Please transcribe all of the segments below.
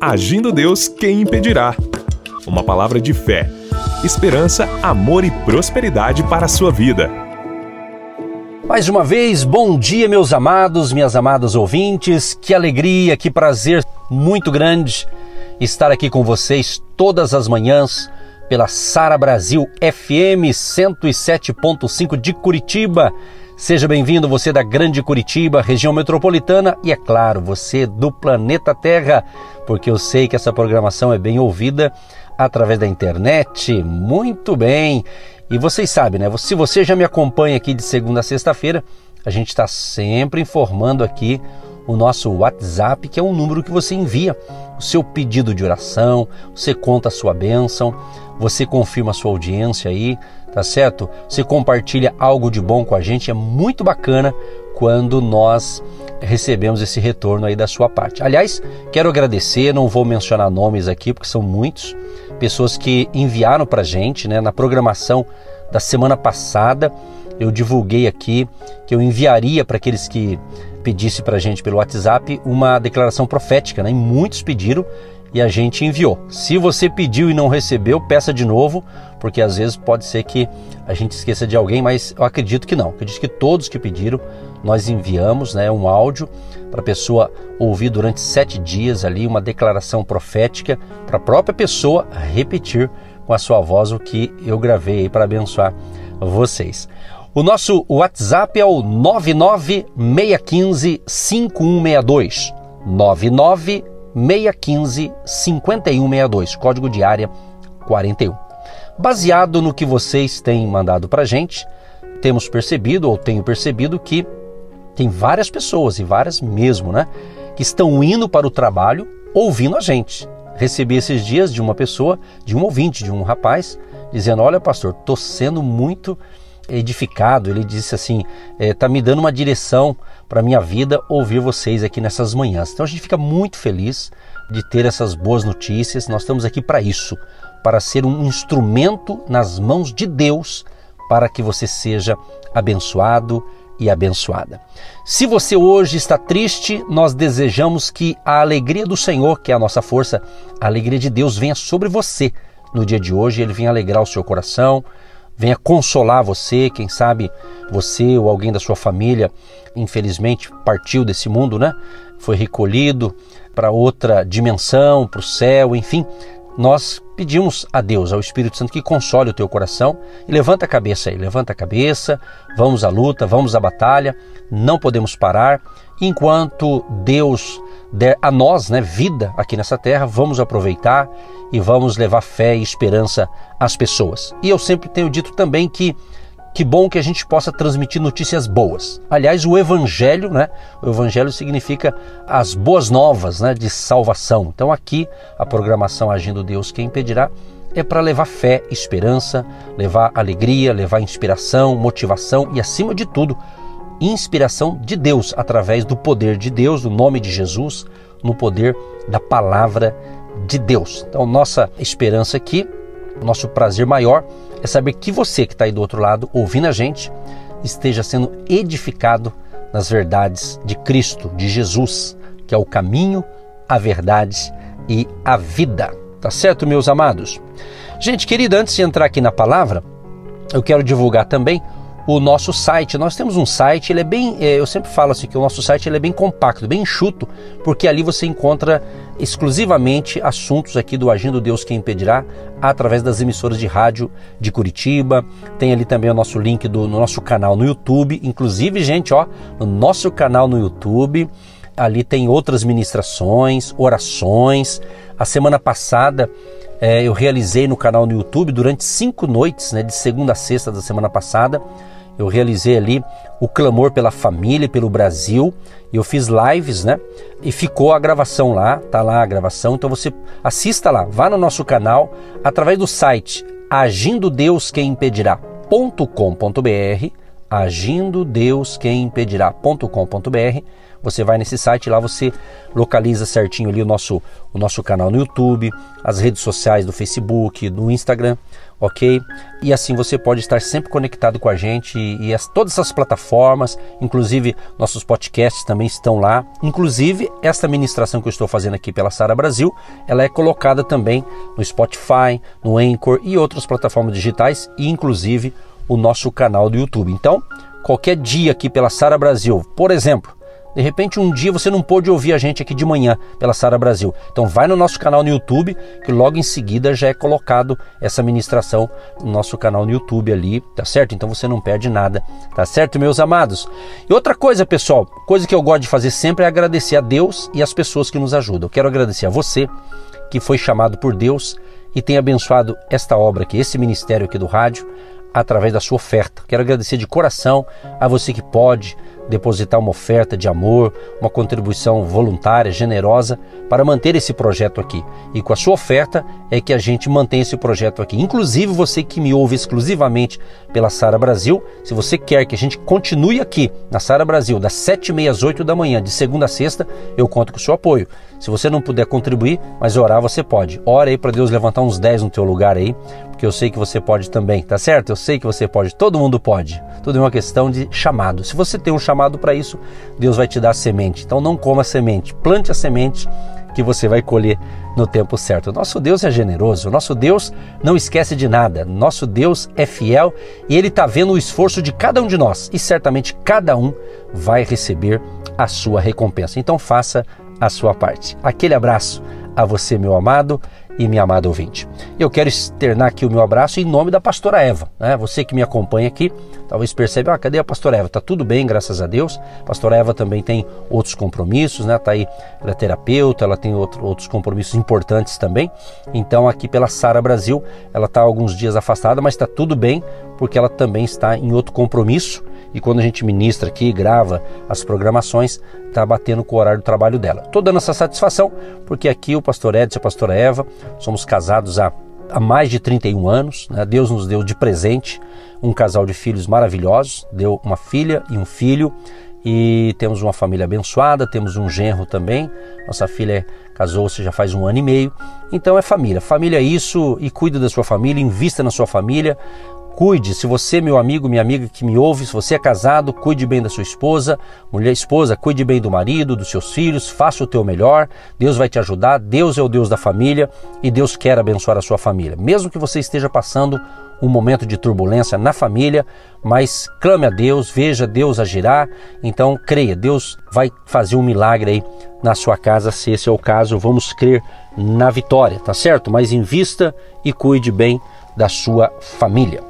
Agindo Deus, quem impedirá? Uma palavra de fé, esperança, amor e prosperidade para a sua vida. Mais uma vez, bom dia, meus amados, minhas amadas ouvintes. Que alegria, que prazer muito grande estar aqui com vocês todas as manhãs pela Sara Brasil FM 107.5 de Curitiba. Seja bem-vindo, você da Grande Curitiba, região metropolitana e, é claro, você do planeta Terra, porque eu sei que essa programação é bem ouvida através da internet. Muito bem! E vocês sabem, né? Se você já me acompanha aqui de segunda a sexta-feira, a gente está sempre informando aqui o nosso WhatsApp, que é um número que você envia o seu pedido de oração, você conta a sua bênção, você confirma a sua audiência aí, tá certo? Você compartilha algo de bom com a gente, é muito bacana quando nós recebemos esse retorno aí da sua parte. Aliás, quero agradecer, não vou mencionar nomes aqui porque são muitos, pessoas que enviaram para gente, né, na programação da semana passada, eu divulguei aqui que eu enviaria para aqueles que pedisse para a gente pelo WhatsApp uma declaração profética, né? E muitos pediram e a gente enviou. Se você pediu e não recebeu, peça de novo, porque às vezes pode ser que a gente esqueça de alguém, mas eu acredito que não. Eu acredito que todos que pediram, nós enviamos né, um áudio para a pessoa ouvir durante sete dias ali uma declaração profética para a própria pessoa repetir com a sua voz o que eu gravei para abençoar vocês. O nosso WhatsApp é o 99615 5162. 99615 5162, código de área 41. Baseado no que vocês têm mandado para gente, temos percebido ou tenho percebido que tem várias pessoas e várias mesmo, né, que estão indo para o trabalho ouvindo a gente. Recebi esses dias de uma pessoa, de um ouvinte, de um rapaz, dizendo: Olha, pastor, estou sendo muito edificado. Ele disse assim: está é, tá me dando uma direção para a minha vida ouvir vocês aqui nessas manhãs. Então a gente fica muito feliz de ter essas boas notícias. Nós estamos aqui para isso, para ser um instrumento nas mãos de Deus para que você seja abençoado e abençoada. Se você hoje está triste, nós desejamos que a alegria do Senhor, que é a nossa força, a alegria de Deus venha sobre você no dia de hoje, ele venha alegrar o seu coração, venha consolar você, quem sabe você ou alguém da sua família, infelizmente, partiu desse mundo, né? Foi recolhido para outra dimensão, para o céu, enfim. Nós pedimos a Deus, ao Espírito Santo, que console o teu coração e levanta a cabeça aí, levanta a cabeça, vamos à luta, vamos à batalha, não podemos parar. Enquanto Deus der a nós né, vida aqui nessa terra, vamos aproveitar e vamos levar fé e esperança às pessoas. E eu sempre tenho dito também que que bom que a gente possa transmitir notícias boas. Aliás, o evangelho, né? O evangelho significa as boas novas, né, de salvação. Então aqui a programação Agindo Deus quem impedirá é para levar fé, esperança, levar alegria, levar inspiração, motivação e acima de tudo, inspiração de Deus através do poder de Deus, do nome de Jesus, no poder da palavra de Deus. Então nossa esperança aqui, nosso prazer maior é saber que você que está aí do outro lado, ouvindo a gente, esteja sendo edificado nas verdades de Cristo, de Jesus, que é o caminho, a verdade e a vida. Tá certo, meus amados? Gente querida, antes de entrar aqui na palavra, eu quero divulgar também o nosso site. Nós temos um site, ele é bem, é, eu sempre falo assim que o nosso site ele é bem compacto, bem enxuto, porque ali você encontra exclusivamente assuntos aqui do Agindo Deus Quem Impedirá, através das emissoras de rádio de Curitiba. Tem ali também o nosso link do no nosso canal no YouTube, inclusive, gente, ó, no nosso canal no YouTube, ali tem outras ministrações, orações. A semana passada é, eu realizei no canal no YouTube durante cinco noites, né, de segunda a sexta da semana passada. Eu realizei ali o clamor pela família, pelo Brasil. Eu fiz lives, né? E ficou a gravação lá, tá lá a gravação. Então você assista lá, vá no nosso canal através do site agindo Deus quem impedirá.com.br, agindo Deus quem impedirá.com.br Você vai nesse site lá você localiza certinho ali o nosso, o nosso canal no YouTube, as redes sociais do Facebook, do Instagram, ok? E assim você pode estar sempre conectado com a gente e, e as, todas essas plataformas, inclusive nossos podcasts também estão lá. Inclusive, esta ministração que eu estou fazendo aqui pela Sara Brasil, ela é colocada também no Spotify, no Anchor e outras plataformas digitais, e inclusive o nosso canal do YouTube. Então, qualquer dia aqui pela Sara Brasil, por exemplo, de repente um dia você não pôde ouvir a gente aqui de manhã pela Sara Brasil. Então vai no nosso canal no YouTube, que logo em seguida já é colocado essa ministração no nosso canal no YouTube ali, tá certo? Então você não perde nada, tá certo, meus amados? E outra coisa, pessoal, coisa que eu gosto de fazer sempre é agradecer a Deus e as pessoas que nos ajudam. Eu quero agradecer a você que foi chamado por Deus e tem abençoado esta obra aqui, esse ministério aqui do rádio, através da sua oferta. Quero agradecer de coração a você que pode depositar uma oferta de amor, uma contribuição voluntária, generosa, para manter esse projeto aqui. E com a sua oferta é que a gente mantém esse projeto aqui. Inclusive você que me ouve exclusivamente pela Sara Brasil, se você quer que a gente continue aqui na Sara Brasil, das 7h30 às 8 da manhã, de segunda a sexta, eu conto com o seu apoio. Se você não puder contribuir, mas orar você pode. Ora aí para Deus levantar uns 10 no teu lugar aí, porque eu sei que você pode também, tá certo? Eu sei que você pode, todo mundo pode. Tudo é uma questão de chamado. Se você tem um chamado para isso, Deus vai te dar semente. Então não coma semente, plante a semente que você vai colher no tempo certo. Nosso Deus é generoso, nosso Deus não esquece de nada, nosso Deus é fiel e Ele está vendo o esforço de cada um de nós e certamente cada um vai receber a sua recompensa. Então faça a sua parte. Aquele abraço a você, meu amado e minha amada ouvinte. Eu quero externar aqui o meu abraço em nome da pastora Eva. Né? Você que me acompanha aqui, talvez perceba, ah, cadê a pastora Eva? Tá tudo bem, graças a Deus. A pastora Eva também tem outros compromissos, né? Tá aí, ela é terapeuta, ela tem outro, outros compromissos importantes também. Então aqui pela Sara Brasil, ela está alguns dias afastada, mas está tudo bem, porque ela também está em outro compromisso e quando a gente ministra aqui, grava as programações, está batendo com o horário do trabalho dela. Estou dando essa satisfação porque aqui o pastor Edson e a pastora Eva somos casados há, há mais de 31 anos. Né? Deus nos deu de presente um casal de filhos maravilhosos, deu uma filha e um filho e temos uma família abençoada, temos um genro também. Nossa filha casou-se já faz um ano e meio. Então é família. Família é isso e cuide da sua família, invista na sua família. Cuide, se você, meu amigo, minha amiga que me ouve, se você é casado, cuide bem da sua esposa, mulher esposa, cuide bem do marido, dos seus filhos, faça o teu melhor. Deus vai te ajudar, Deus é o Deus da família e Deus quer abençoar a sua família. Mesmo que você esteja passando um momento de turbulência na família, mas clame a Deus, veja Deus agirá. Então creia, Deus vai fazer um milagre aí na sua casa, se esse é o caso. Vamos crer na vitória, tá certo? Mas invista e cuide bem da sua família.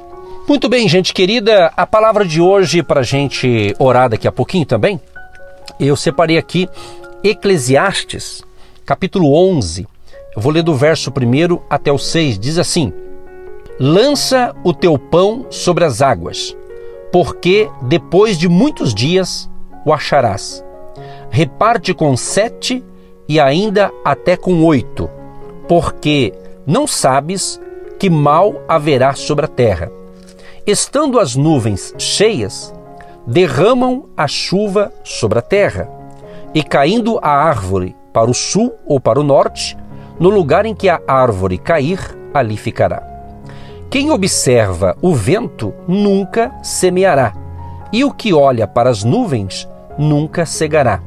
Muito bem, gente querida, a palavra de hoje para a gente orar daqui a pouquinho também, eu separei aqui Eclesiastes, capítulo 11. Eu vou ler do verso 1 até o 6. Diz assim: Lança o teu pão sobre as águas, porque depois de muitos dias o acharás. Reparte com sete e ainda até com oito, porque não sabes que mal haverá sobre a terra Estando as nuvens cheias, derramam a chuva sobre a terra, e caindo a árvore para o sul ou para o norte, no lugar em que a árvore cair, ali ficará. Quem observa o vento nunca semeará, e o que olha para as nuvens nunca cegará.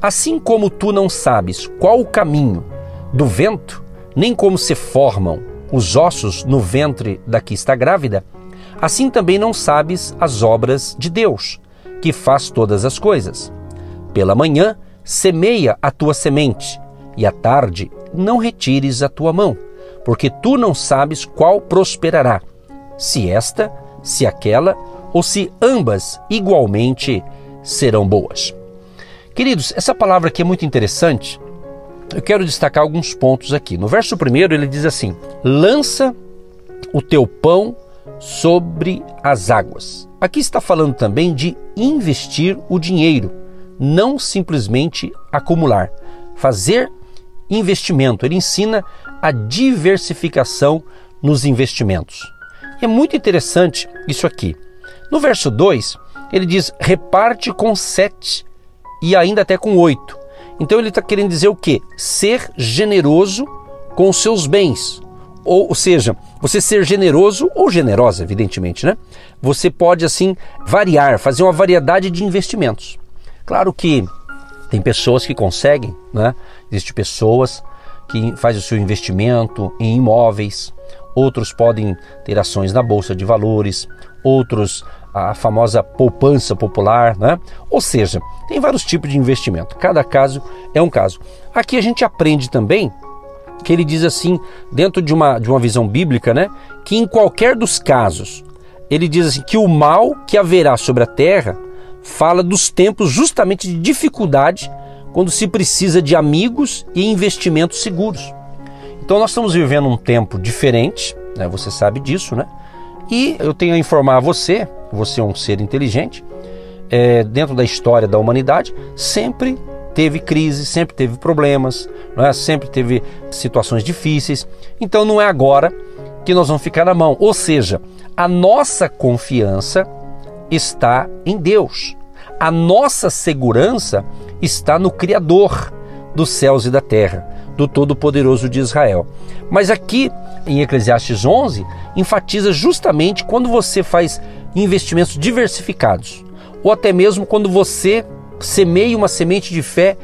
Assim como tu não sabes qual o caminho do vento, nem como se formam os ossos no ventre da que está grávida, Assim também não sabes as obras de Deus, que faz todas as coisas. Pela manhã, semeia a tua semente, e à tarde não retires a tua mão, porque tu não sabes qual prosperará, se esta, se aquela, ou se ambas igualmente serão boas. Queridos, essa palavra aqui é muito interessante. Eu quero destacar alguns pontos aqui. No verso primeiro ele diz assim: lança o teu pão sobre as águas. Aqui está falando também de investir o dinheiro, não simplesmente acumular. Fazer investimento. Ele ensina a diversificação nos investimentos. É muito interessante isso aqui. No verso 2, ele diz: reparte com sete e ainda até com 8. Então ele está querendo dizer o quê? Ser generoso com seus bens. Ou, ou seja, você ser generoso ou generosa, evidentemente, né? Você pode assim variar, fazer uma variedade de investimentos. Claro que tem pessoas que conseguem, né? Existem pessoas que fazem o seu investimento em imóveis, outros podem ter ações na bolsa de valores, outros a famosa poupança popular, né? Ou seja, tem vários tipos de investimento. Cada caso é um caso. Aqui a gente aprende também que ele diz assim, dentro de uma, de uma visão bíblica, né, que em qualquer dos casos, ele diz assim que o mal que haverá sobre a terra fala dos tempos justamente de dificuldade quando se precisa de amigos e investimentos seguros. Então nós estamos vivendo um tempo diferente, né, você sabe disso, né? E eu tenho a informar a você, você é um ser inteligente, é, dentro da história da humanidade, sempre teve crise, sempre teve problemas, é? sempre teve situações difíceis. Então não é agora que nós vamos ficar na mão. Ou seja, a nossa confiança está em Deus. A nossa segurança está no Criador dos céus e da terra, do Todo-Poderoso de Israel. Mas aqui em Eclesiastes 11 enfatiza justamente quando você faz investimentos diversificados, ou até mesmo quando você semeie uma semente de fé,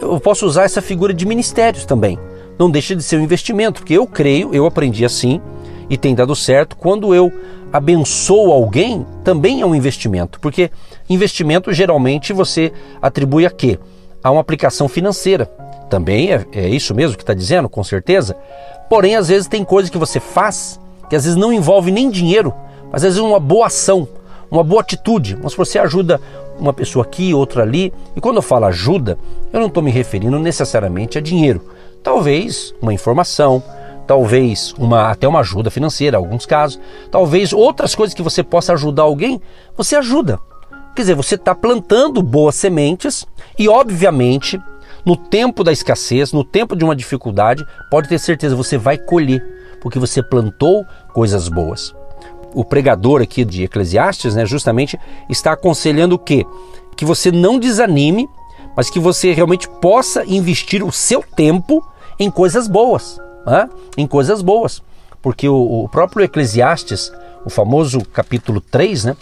eu posso usar essa figura de ministérios também. Não deixa de ser um investimento, porque eu creio, eu aprendi assim e tem dado certo. Quando eu abençoo alguém, também é um investimento, porque investimento geralmente você atribui a quê? A uma aplicação financeira. Também é, é isso mesmo que está dizendo, com certeza. Porém, às vezes tem coisa que você faz que às vezes não envolve nem dinheiro, mas às vezes uma boa ação, uma boa atitude. Mas você ajuda uma pessoa aqui, outra ali. E quando eu falo ajuda, eu não estou me referindo necessariamente a dinheiro. Talvez uma informação, talvez uma até uma ajuda financeira, alguns casos, talvez outras coisas que você possa ajudar alguém, você ajuda. Quer dizer, você está plantando boas sementes e, obviamente, no tempo da escassez, no tempo de uma dificuldade, pode ter certeza você vai colher, porque você plantou coisas boas o pregador aqui de Eclesiastes, né, justamente está aconselhando o quê? Que você não desanime, mas que você realmente possa investir o seu tempo em coisas boas, né? em coisas boas. Porque o, o próprio Eclesiastes, o famoso capítulo 3, né,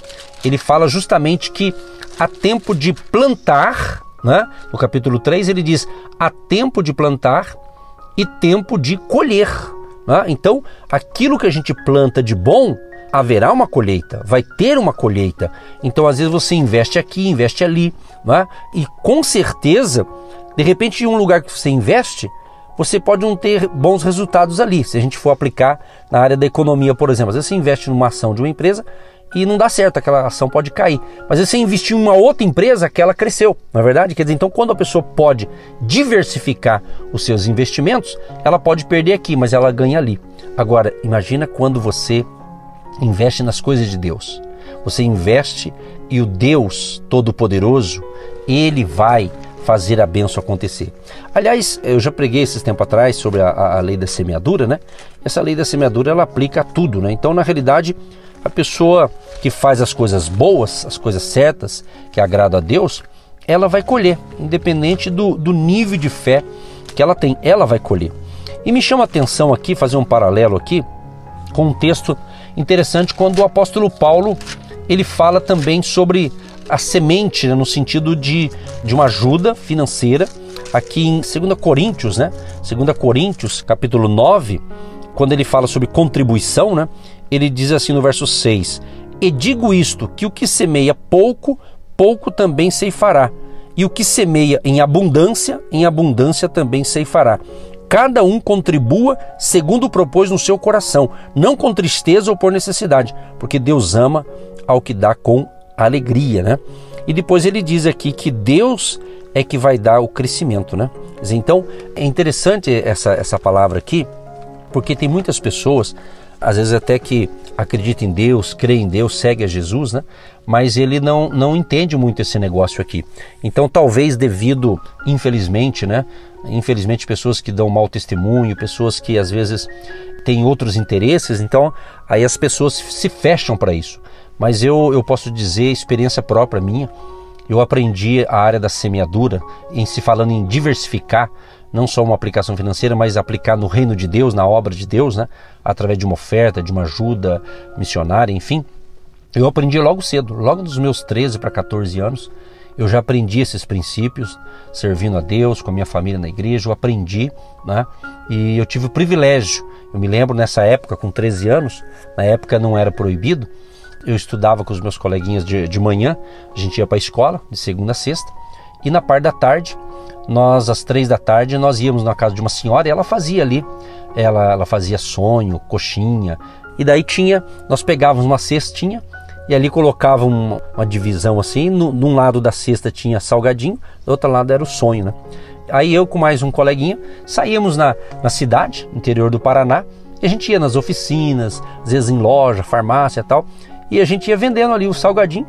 ele fala justamente que há tempo de plantar, né? no capítulo 3 ele diz, há tempo de plantar e tempo de colher. Né? Então, aquilo que a gente planta de bom, haverá uma colheita, vai ter uma colheita. Então, às vezes, você investe aqui, investe ali, né? e com certeza, de repente, em um lugar que você investe, você pode não ter bons resultados ali. Se a gente for aplicar na área da economia, por exemplo, às vezes você investe numa ação de uma empresa e não dá certo, aquela ação pode cair. Mas se você investiu em uma outra empresa, aquela cresceu, não é verdade? Quer dizer, então quando a pessoa pode diversificar os seus investimentos, ela pode perder aqui, mas ela ganha ali. Agora, imagina quando você investe nas coisas de Deus. Você investe e o Deus Todo-Poderoso, ele vai fazer a benção acontecer. Aliás, eu já preguei esses tempo atrás sobre a, a, lei da semeadura, né? Essa lei da semeadura ela aplica a tudo, né? Então, na realidade, a pessoa que faz as coisas boas, as coisas certas, que agrada a Deus, ela vai colher, independente do, do nível de fé que ela tem, ela vai colher. E me chama a atenção aqui, fazer um paralelo aqui, com um texto interessante quando o apóstolo Paulo ele fala também sobre a semente, né, no sentido de, de uma ajuda financeira. Aqui em 2 Coríntios, né? 2 Coríntios, capítulo 9, quando ele fala sobre contribuição, né? Ele diz assim no verso 6: E digo isto, que o que semeia pouco, pouco também ceifará. E o que semeia em abundância, em abundância também ceifará cada um contribua segundo propôs no seu coração, não com tristeza ou por necessidade, porque Deus ama ao que dá com alegria, né? E depois ele diz aqui que Deus é que vai dar o crescimento, né? Então é interessante essa, essa palavra aqui, porque tem muitas pessoas, às vezes até que acreditam em Deus, creem em Deus, seguem a Jesus, né? Mas ele não, não entende muito esse negócio aqui. Então talvez devido, infelizmente, né? infelizmente, pessoas que dão mau testemunho, pessoas que às vezes têm outros interesses, então aí as pessoas se fecham para isso. Mas eu, eu posso dizer, experiência própria minha, eu aprendi a área da semeadura, em se falando em diversificar, não só uma aplicação financeira, mas aplicar no reino de Deus, na obra de Deus, né? através de uma oferta, de uma ajuda missionária, enfim. Eu aprendi logo cedo, logo dos meus 13 para 14 anos, eu já aprendi esses princípios, servindo a Deus, com a minha família na igreja, eu aprendi, né? E eu tive o privilégio, eu me lembro nessa época, com 13 anos, na época não era proibido, eu estudava com os meus coleguinhas de, de manhã, a gente ia para a escola, de segunda a sexta, e na parte da tarde, nós, às três da tarde, nós íamos na casa de uma senhora e ela fazia ali, ela, ela fazia sonho, coxinha, e daí tinha, nós pegávamos uma cestinha, e ali colocava uma, uma divisão assim, no, num lado da cesta tinha salgadinho, do outro lado era o sonho, né? Aí eu com mais um coleguinha saíamos na, na cidade, interior do Paraná, e a gente ia nas oficinas, às vezes em loja, farmácia e tal, e a gente ia vendendo ali o salgadinho.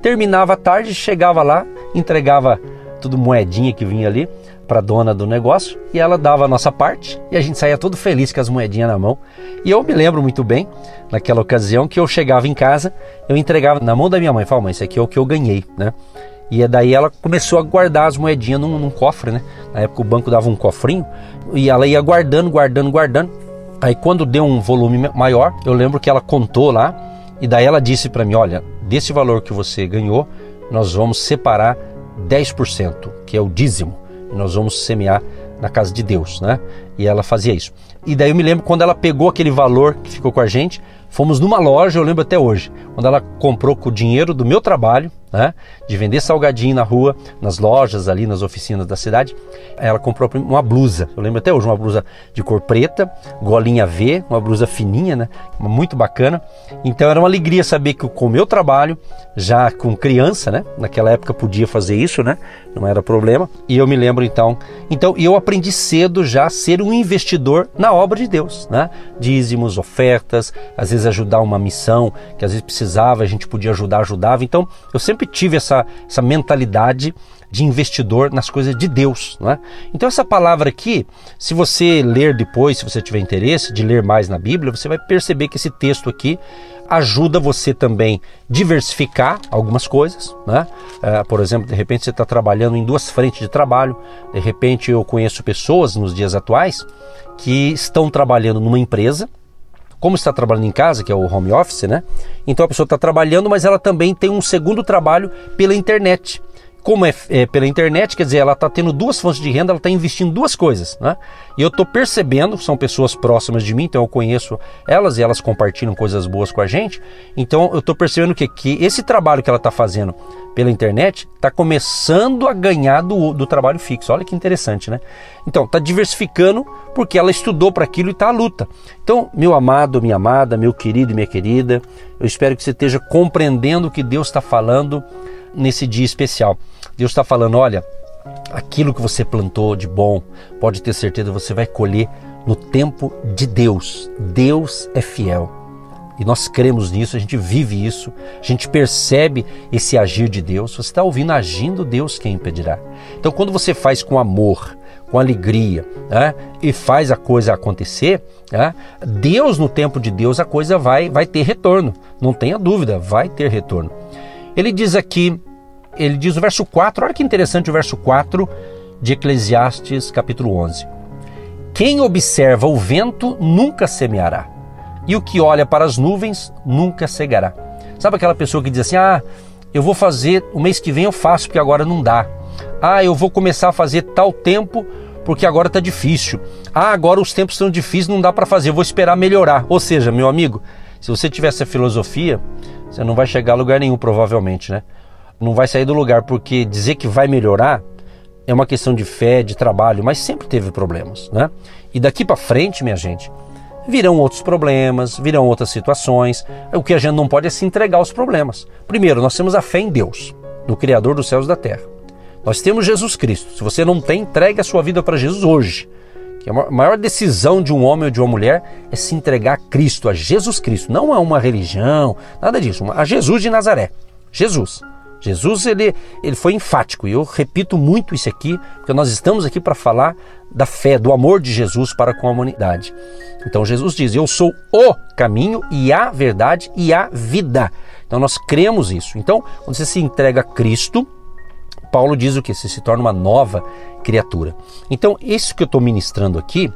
Terminava a tarde, chegava lá, entregava tudo moedinha que vinha ali para dona do negócio e ela dava a nossa parte e a gente saía todo feliz com as moedinhas na mão. E eu me lembro muito bem, naquela ocasião, que eu chegava em casa, eu entregava na mão da minha mãe, falava, mãe, isso aqui é o que eu ganhei, né? E é daí ela começou a guardar as moedinhas num, num, cofre, né? Na época o banco dava um cofrinho e ela ia guardando, guardando, guardando. Aí quando deu um volume maior, eu lembro que ela contou lá e daí ela disse para mim, olha, desse valor que você ganhou, nós vamos separar 10%, que é o dízimo nós vamos semear na casa de Deus, né? E ela fazia isso. E daí eu me lembro quando ela pegou aquele valor que ficou com a gente, fomos numa loja, eu lembro até hoje, quando ela comprou com o dinheiro do meu trabalho, né, de vender salgadinho na rua, nas lojas ali, nas oficinas da cidade, ela comprou uma blusa. Eu lembro até hoje, uma blusa de cor preta, golinha V, uma blusa fininha, né, muito bacana. Então era uma alegria saber que com o meu trabalho, já com criança, né, naquela época podia fazer isso, né, não era problema. E eu me lembro então, então eu aprendi cedo já a ser um investidor na obra de Deus, né, dízimos, ofertas, às vezes ajudar uma missão que às vezes precisava, a gente podia ajudar, ajudava. Então eu sempre sempre tive essa, essa mentalidade de investidor nas coisas de Deus. Não é? Então, essa palavra aqui, se você ler depois, se você tiver interesse de ler mais na Bíblia, você vai perceber que esse texto aqui ajuda você também diversificar algumas coisas. Né? É, por exemplo, de repente você está trabalhando em duas frentes de trabalho, de repente eu conheço pessoas nos dias atuais que estão trabalhando numa empresa como está trabalhando em casa, que é o home office, né? Então a pessoa está trabalhando, mas ela também tem um segundo trabalho pela internet. Como é, é pela internet, quer dizer, ela está tendo duas fontes de renda, ela está investindo duas coisas, né? E eu estou percebendo, são pessoas próximas de mim, então eu conheço elas e elas compartilham coisas boas com a gente. Então eu estou percebendo que, que esse trabalho que ela está fazendo pela internet está começando a ganhar do, do trabalho fixo. Olha que interessante, né? Então, está diversificando porque ela estudou para aquilo e está à luta. Então, meu amado, minha amada, meu querido e minha querida, eu espero que você esteja compreendendo o que Deus está falando nesse dia especial. Deus está falando: olha, aquilo que você plantou de bom, pode ter certeza você vai colher no tempo de Deus. Deus é fiel. E nós cremos nisso, a gente vive isso, a gente percebe esse agir de Deus. Você está ouvindo agindo Deus, quem impedirá? Então, quando você faz com amor, com alegria né, e faz a coisa acontecer, né, Deus, no tempo de Deus, a coisa vai, vai ter retorno. Não tenha dúvida, vai ter retorno. Ele diz aqui, ele diz o verso 4, olha que interessante o verso 4 de Eclesiastes, capítulo 11. Quem observa o vento nunca semeará e o que olha para as nuvens nunca cegará. Sabe aquela pessoa que diz assim: ah, eu vou fazer, o mês que vem eu faço porque agora não dá. Ah, eu vou começar a fazer tal tempo porque agora está difícil. Ah, agora os tempos estão difíceis, não dá para fazer, eu vou esperar melhorar. Ou seja, meu amigo, se você tiver essa filosofia, você não vai chegar a lugar nenhum, provavelmente, né? Não vai sair do lugar, porque dizer que vai melhorar é uma questão de fé, de trabalho, mas sempre teve problemas, né? E daqui para frente, minha gente, virão outros problemas, virão outras situações. O que a gente não pode é se entregar aos problemas. Primeiro, nós temos a fé em Deus, no Criador dos céus e da terra. Nós temos Jesus Cristo. Se você não tem, entregue a sua vida para Jesus hoje. Que a maior decisão de um homem ou de uma mulher é se entregar a Cristo, a Jesus Cristo, não a uma religião, nada disso, a Jesus de Nazaré. Jesus. Jesus ele, ele foi enfático e eu repito muito isso aqui, porque nós estamos aqui para falar da fé, do amor de Jesus para com a humanidade. Então Jesus diz: Eu sou o caminho e a verdade e a vida. Então nós cremos isso. Então, quando você se entrega a Cristo, Paulo diz o que? Você se torna uma nova criatura. Então, isso que eu estou ministrando aqui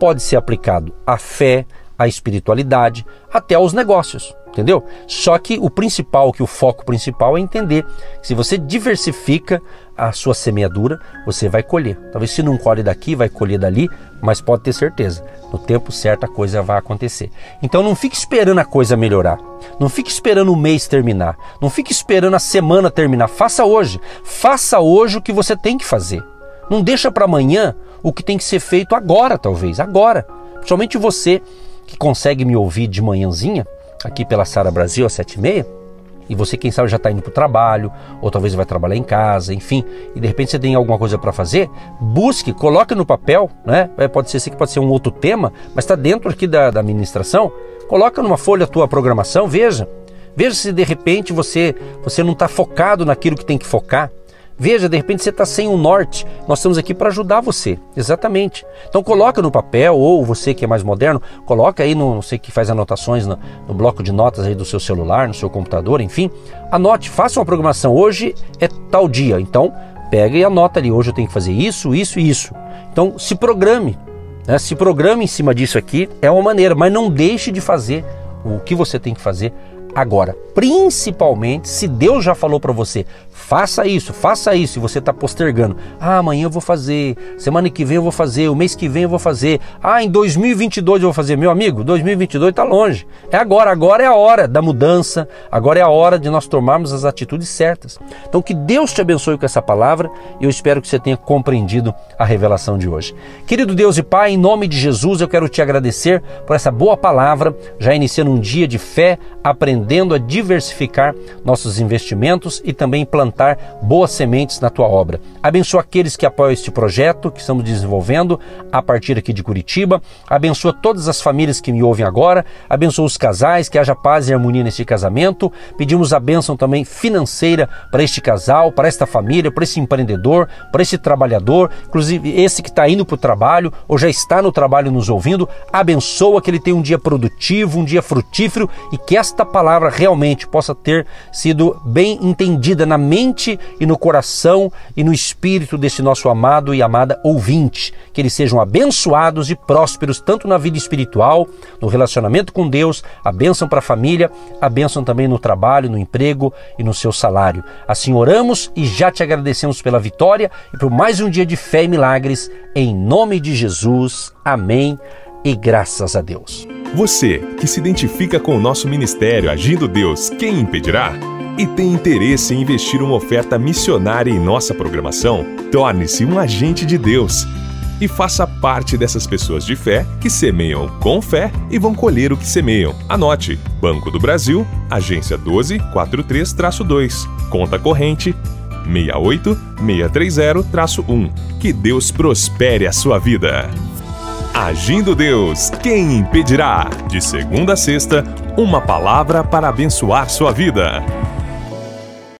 pode ser aplicado à fé, à espiritualidade, até aos negócios entendeu? Só que o principal, que o foco principal é entender que se você diversifica a sua semeadura, você vai colher. Talvez se não colhe daqui, vai colher dali, mas pode ter certeza, no tempo certo a coisa vai acontecer. Então não fique esperando a coisa melhorar. Não fique esperando o mês terminar. Não fique esperando a semana terminar. Faça hoje. Faça hoje o que você tem que fazer. Não deixa para amanhã o que tem que ser feito agora, talvez, agora. Somente você que consegue me ouvir de manhãzinha, aqui pela Sara Brasil às sete e meia, e você, quem sabe, já está indo para o trabalho, ou talvez vai trabalhar em casa, enfim, e de repente você tem alguma coisa para fazer, busque, coloque no papel, né? É, pode ser que pode ser um outro tema, mas está dentro aqui da, da administração. Coloca numa folha a tua programação, veja. Veja se de repente você, você não está focado naquilo que tem que focar. Veja, de repente você está sem o um norte. Nós estamos aqui para ajudar você. Exatamente. Então coloca no papel, ou você que é mais moderno, coloca aí no, não sei que faz anotações no, no, bloco de notas aí do seu celular, no seu computador, enfim. Anote, faça uma programação. Hoje é tal dia. Então, pega e anota ali. Hoje eu tenho que fazer isso, isso e isso. Então, se programe. Né? Se programe em cima disso aqui, é uma maneira, mas não deixe de fazer o que você tem que fazer agora. Principalmente se Deus já falou para você, faça isso, faça isso, e você está postergando. Ah, amanhã eu vou fazer, semana que vem eu vou fazer, o mês que vem eu vou fazer. Ah, em 2022 eu vou fazer. Meu amigo, 2022 está longe. É agora, agora é a hora da mudança, agora é a hora de nós tomarmos as atitudes certas. Então que Deus te abençoe com essa palavra e eu espero que você tenha compreendido a revelação de hoje. Querido Deus e Pai, em nome de Jesus eu quero te agradecer por essa boa palavra, já iniciando um dia de fé, aprendendo a diversificar nossos investimentos e também plantar boas sementes na tua obra. Abençoa aqueles que apoiam este projeto que estamos desenvolvendo a partir aqui de Curitiba. Abençoa todas as famílias que me ouvem agora. Abençoa os casais, que haja paz e harmonia neste casamento. Pedimos a bênção também financeira para este casal, para esta família, para esse empreendedor, para esse trabalhador, inclusive esse que está indo para o trabalho ou já está no trabalho nos ouvindo. Abençoa que ele tenha um dia produtivo, um dia frutífero e que esta palavra realmente realmente possa ter sido bem entendida na mente e no coração e no espírito desse nosso amado e amada ouvinte. Que eles sejam abençoados e prósperos tanto na vida espiritual, no relacionamento com Deus, a bênção para a família, a bênção também no trabalho, no emprego e no seu salário. Assim oramos e já te agradecemos pela vitória e por mais um dia de fé e milagres. Em nome de Jesus. Amém e graças a Deus. Você que se identifica com o nosso ministério Agindo Deus, quem impedirá? E tem interesse em investir uma oferta missionária em nossa programação? Torne-se um agente de Deus e faça parte dessas pessoas de fé que semeiam com fé e vão colher o que semeiam. Anote: Banco do Brasil, agência 1243-2, conta corrente 68630-1. Que Deus prospere a sua vida. Agindo Deus, quem impedirá? De segunda a sexta, uma palavra para abençoar sua vida.